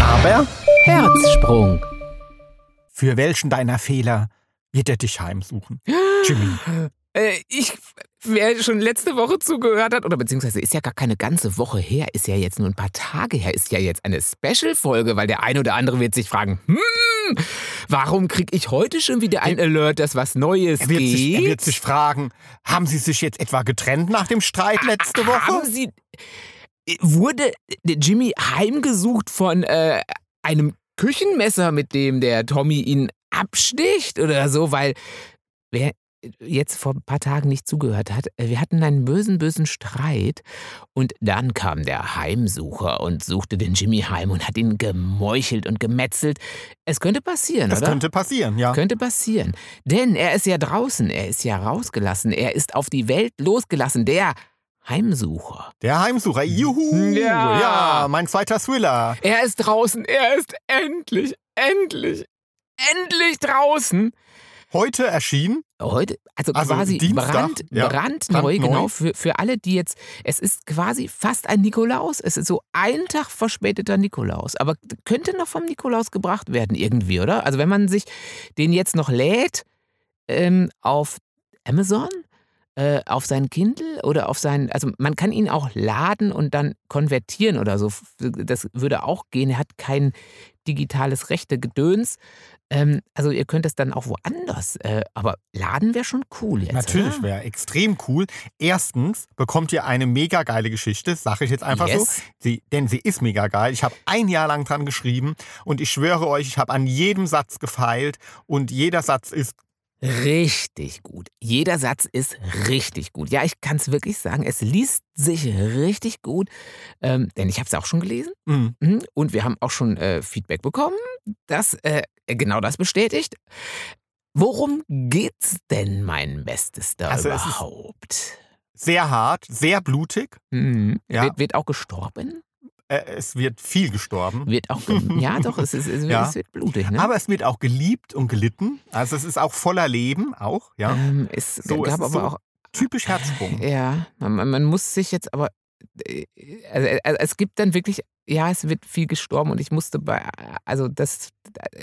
Aber Herzsprung. für welchen deiner Fehler wird er dich heimsuchen? Jimmy. Äh, ich, wer schon letzte Woche zugehört hat, oder beziehungsweise ist ja gar keine ganze Woche her, ist ja jetzt nur ein paar Tage her, ist ja jetzt eine Special-Folge, weil der ein oder andere wird sich fragen, hm, warum krieg ich heute schon wieder ein Alert, dass was Neues Er wird, geht? sich, er wird sich fragen, haben sie sich jetzt etwa getrennt nach dem Streit letzte Woche? Haben Sie, wurde Jimmy heimgesucht von äh, einem Küchenmesser, mit dem der Tommy ihn absticht oder so? Weil wer jetzt vor ein paar Tagen nicht zugehört hat, äh, wir hatten einen bösen, bösen Streit und dann kam der Heimsucher und suchte den Jimmy heim und hat ihn gemeuchelt und gemetzelt. Es könnte passieren, Das oder? könnte passieren, ja. Könnte passieren. Denn er ist ja draußen, er ist ja rausgelassen, er ist auf die Welt losgelassen, der Heimsucher. Der Heimsucher, juhu! Ja. ja, mein zweiter Thriller. Er ist draußen, er ist endlich, endlich, endlich draußen. Heute erschienen, Heute, also, Also quasi Dienstag, brand, ja, brandneu, brandneu. genau, für, für alle, die jetzt, es ist quasi fast ein Nikolaus. Es ist so ein Tag verspäteter Nikolaus, aber könnte noch vom Nikolaus gebracht werden irgendwie, oder? Also wenn man sich den jetzt noch lädt ähm, auf Amazon, äh, auf sein Kindle oder auf sein, also man kann ihn auch laden und dann konvertieren oder so. Das würde auch gehen. Er hat kein digitales Rechte-Gedöns. Ähm, also ihr könnt es dann auch woanders. Äh, aber laden wäre schon cool jetzt. natürlich wäre extrem cool. Erstens bekommt ihr eine mega geile Geschichte, sage ich jetzt einfach so. Yes. Sie, denn sie ist mega geil. Ich habe ein Jahr lang dran geschrieben und ich schwöre euch, ich habe an jedem Satz gefeilt und jeder Satz ist Richtig gut. Jeder Satz ist richtig gut. Ja, ich kann es wirklich sagen. Es liest sich richtig gut. Ähm, denn ich habe es auch schon gelesen. mm, Mhm. Und wir haben auch schon äh, Feedback bekommen, das äh, genau das bestätigt. Worum geht's denn, mein Bestes, da Also überhaupt? sehr hart, sehr blutig. Mhm. Ja. Wird, wird auch gestorben? Äh, es wird viel gestorben. Wird auch. ja, doch, es, ist, es, wird- Ja. es wird blutig, ne? Aber es wird auch geliebt und gelitten. Also es ist auch voller Leben, auch, ja. ähm, es So, es gab ist aber so auch Typisch Herzsprung. Ja, man, man- muss sich jetzt aber. äh, Also, äh, es gibt dann wirklich, ja, es wird viel gestorben und ich musste bei, also das,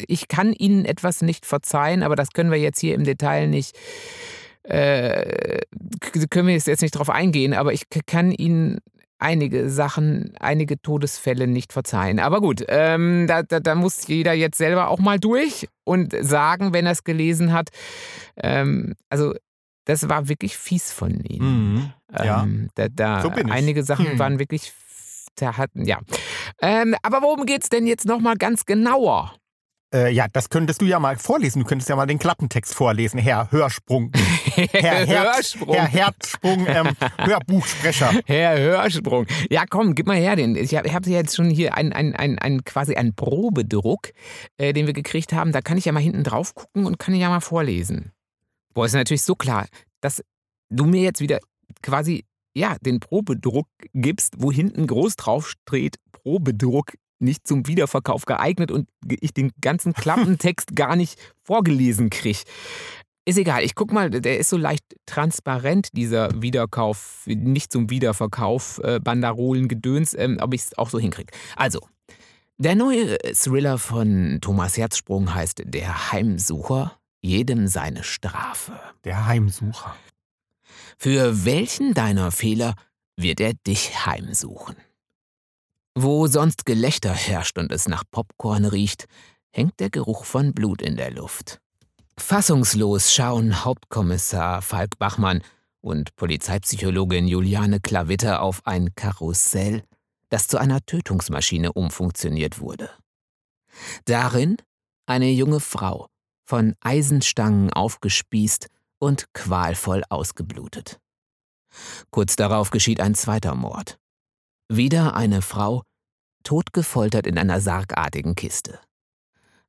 ich kann Ihnen etwas nicht verzeihen, aber das können wir jetzt hier im Detail nicht, äh, können wir jetzt nicht drauf eingehen, aber ich kann Ihnen einige Sachen, einige Todesfälle nicht verzeihen. Aber gut, ähm, da, da, da muss jeder jetzt selber auch mal durch und sagen, wenn er es gelesen hat. Ähm, also, das war wirklich fies von Ihnen. Mhm. Ja. Ähm, da, da So bin ich. einige Sachen Hm. waren wirklich, da hatten, ja. Ähm, aber worum geht's denn jetzt nochmal ganz genauer? Äh, ja, das könntest du ja mal vorlesen. Du könntest ja mal den Klappentext vorlesen, Herr Hörsprung. Herr, Hörsprung. Herr Herzsprung, ähm, Hörbuchsprecher. Herr Hörsprung. Ja, komm, gib mal her den. Ich habe hab jetzt schon hier ein, ein, ein, ein, quasi einen Probedruck, äh, den wir gekriegt haben. Da kann ich ja mal hinten drauf gucken und kann ja mal vorlesen. Boah, ist natürlich so klar, dass du mir jetzt wieder quasi, ja, den Probedruck gibst, wo hinten groß drauf steht, Probedruck nicht zum Wiederverkauf geeignet und ich den ganzen Klappentext gar nicht vorgelesen kriege. Ist egal, ich guck mal, der ist so leicht transparent, dieser Wiederkauf, nicht zum Wiederverkauf, äh, Bandarolen, Gedöns, ähm, ob ich es auch so hinkriege. Also, der neue Thriller von Thomas Herzsprung heißt Der Heimsucher, jedem seine Strafe. Der Heimsucher. Für welchen deiner Fehler wird er dich heimsuchen? Wo sonst Gelächter herrscht und es nach Popcorn riecht, hängt der Geruch von Blut in der Luft. Fassungslos schauen Hauptkommissar Falk Bachmann und Polizeipsychologin Juliane Klavitter auf ein Karussell, das zu einer Tötungsmaschine umfunktioniert wurde. Darin eine junge Frau, von Eisenstangen aufgespießt und qualvoll ausgeblutet. Kurz darauf geschieht ein zweiter Mord. Wieder eine Frau, totgefoltert in einer sargartigen Kiste.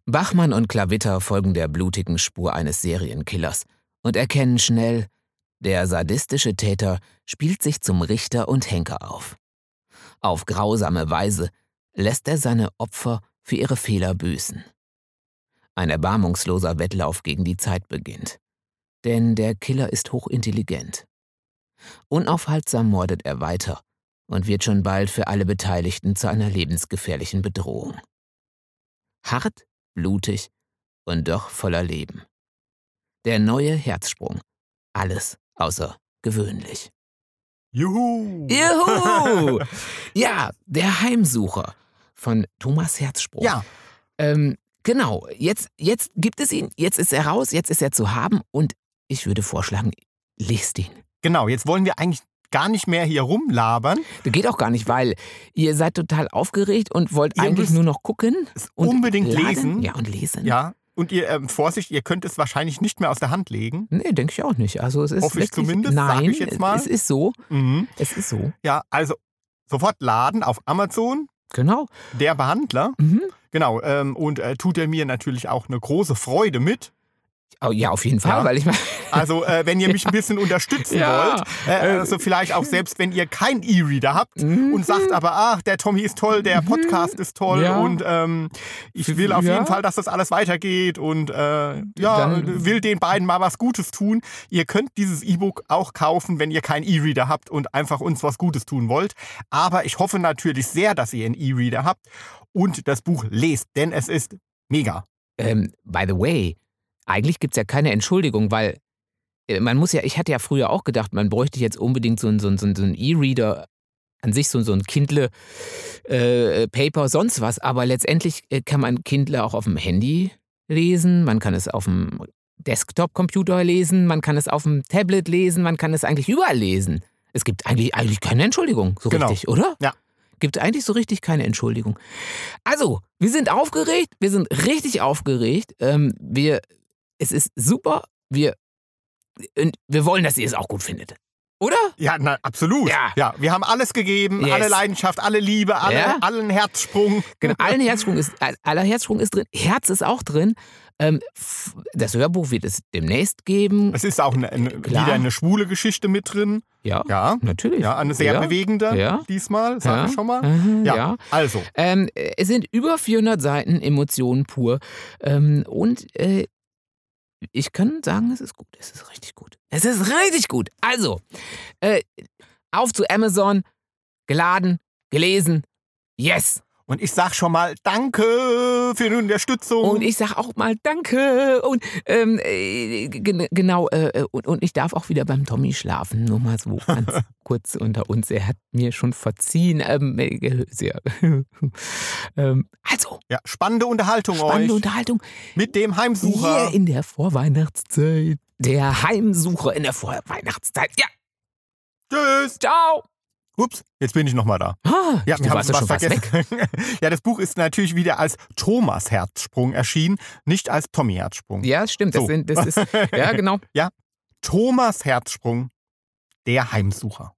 Bachmann und Klavitter folgen der blutigen Spur eines Serienkillers und erkennen schnell, der sadistische Täter spielt sich zum Richter und Henker auf. Auf grausame Weise lässt er seine Opfer für ihre Fehler büßen. Ein erbarmungsloser Wettlauf gegen die Zeit beginnt. Denn der Killer ist hochintelligent. Unaufhaltsam mordet er weiter und wird schon bald für alle Beteiligten zu einer lebensgefährlichen Bedrohung. Hart, blutig und doch voller Leben. Der neue Herzsprung. Alles außer gewöhnlich. Juhu! Juhu! ja, der Heimsucher von Thomas Herzsprung. Ja, Ähm, genau, jetzt, jetzt gibt es ihn, jetzt ist er raus, jetzt ist er zu haben und ich würde vorschlagen, lest ihn. genau. Jetzt wollen wir eigentlich gar nicht mehr hier rumlabern. Das geht auch gar nicht, weil ihr seid total aufgeregt und wollt Ihr eigentlich nur noch gucken. Und unbedingt laden. lesen. Ja, und lesen. Ja. Und ihr, ähm, Vorsicht, ihr könnt es wahrscheinlich nicht mehr aus der Hand legen. Nee, denke ich auch nicht. Also es ist Hoffe ich zumindest, Nein, ich jetzt mal. es ist so. Mhm. Es ist so. Ja, also sofort laden auf Amazon, Genau. der Behandler. Mhm. Genau, ähm, und äh, tut er mir natürlich auch eine große Freude mit. Oh, ja, auf jeden Fall, Ja. weil ich meine, Also, äh, wenn ihr mich ein bisschen unterstützen Ja. wollt, äh, also vielleicht auch selbst, wenn ihr keinen E-Reader habt und sagt aber, ach, der Tommy ist toll, der Podcast ist toll Mhm. Ja. und ähm, ich will auf jeden Fall, dass das alles weitergeht und äh, ja, Dann- will den beiden mal was Gutes tun. Ihr könnt dieses E-Book auch kaufen, wenn ihr keinen E-Reader habt und einfach uns was Gutes tun wollt. Aber ich hoffe natürlich sehr, dass ihr einen E-Reader habt und das Buch lest, denn es ist mega. ähm, by the way, eigentlich gibt es ja keine Entschuldigung, weil äh, man muss ja, ich hatte ja früher auch gedacht, man bräuchte jetzt unbedingt so einen so einen- so einen- so einen E-Reader an sich, so, so ein Kindle, äh, Paper, sonst was. Aber letztendlich äh, kann man Kindle auch auf dem Handy lesen, man kann es auf dem Desktop-Computer lesen, man kann es auf dem Tablet lesen, man kann es eigentlich überall lesen. Es gibt eigentlich, eigentlich keine Entschuldigung, so Genau. richtig, oder? Ja. Gibt eigentlich so richtig keine Entschuldigung. Also, wir sind aufgeregt, wir sind richtig aufgeregt. Ähm, wir, es ist super, wir, und wir wollen, dass ihr es auch gut findet. Oder? Ja, na, absolut. Ja. ja, wir haben alles gegeben, Yes. alle Leidenschaft, alle Liebe, alle, Ja. allen Herzsprung. Genau, allen Herzsprung ist, aller Herzsprung ist drin, Herz ist auch drin. Ähm, das Hörbuch wird es demnächst geben. Es ist auch eine, eine, wieder eine schwule Geschichte mit drin. Ja, Ja, natürlich. ja eine sehr ja. bewegende Ja. diesmal, sag Ja. ich schon mal. Mhm, Ja, ja. also, Ähm, es sind über 400 Seiten Emotionen pur. Ähm, und äh, ich kann sagen, es ist gut. Es ist richtig gut. Es ist richtig gut. Also, äh, auf zu Amazon, geladen, gelesen. Yes. Und ich sag schon mal Danke für die Unterstützung. Und ich sag auch mal Danke. Und ähm, äh, gen- genau, äh, und, und ich darf auch wieder beim Tommy schlafen. Nur mal so ganz kurz unter uns. Er hat mir schon verziehen. Ähm, äh, sehr. ähm, also, ja, spannende Unterhaltung spannende euch Unterhaltung. mit dem Heimsucher. Hier in der Vorweihnachtszeit. Der Heimsucher in der Vorweihnachtszeit. Ja, Tschüss. ciao. Ups, jetzt bin ich nochmal da. Ah, Ja, wir haben ja was vergessen. ja, das Buch ist natürlich wieder als Thomas Herzsprung erschienen, nicht als Tommy Herzsprung. Ja, stimmt. Das, So. sind, das ist, ja, genau. Thomas Herzsprung, der Heimsucher.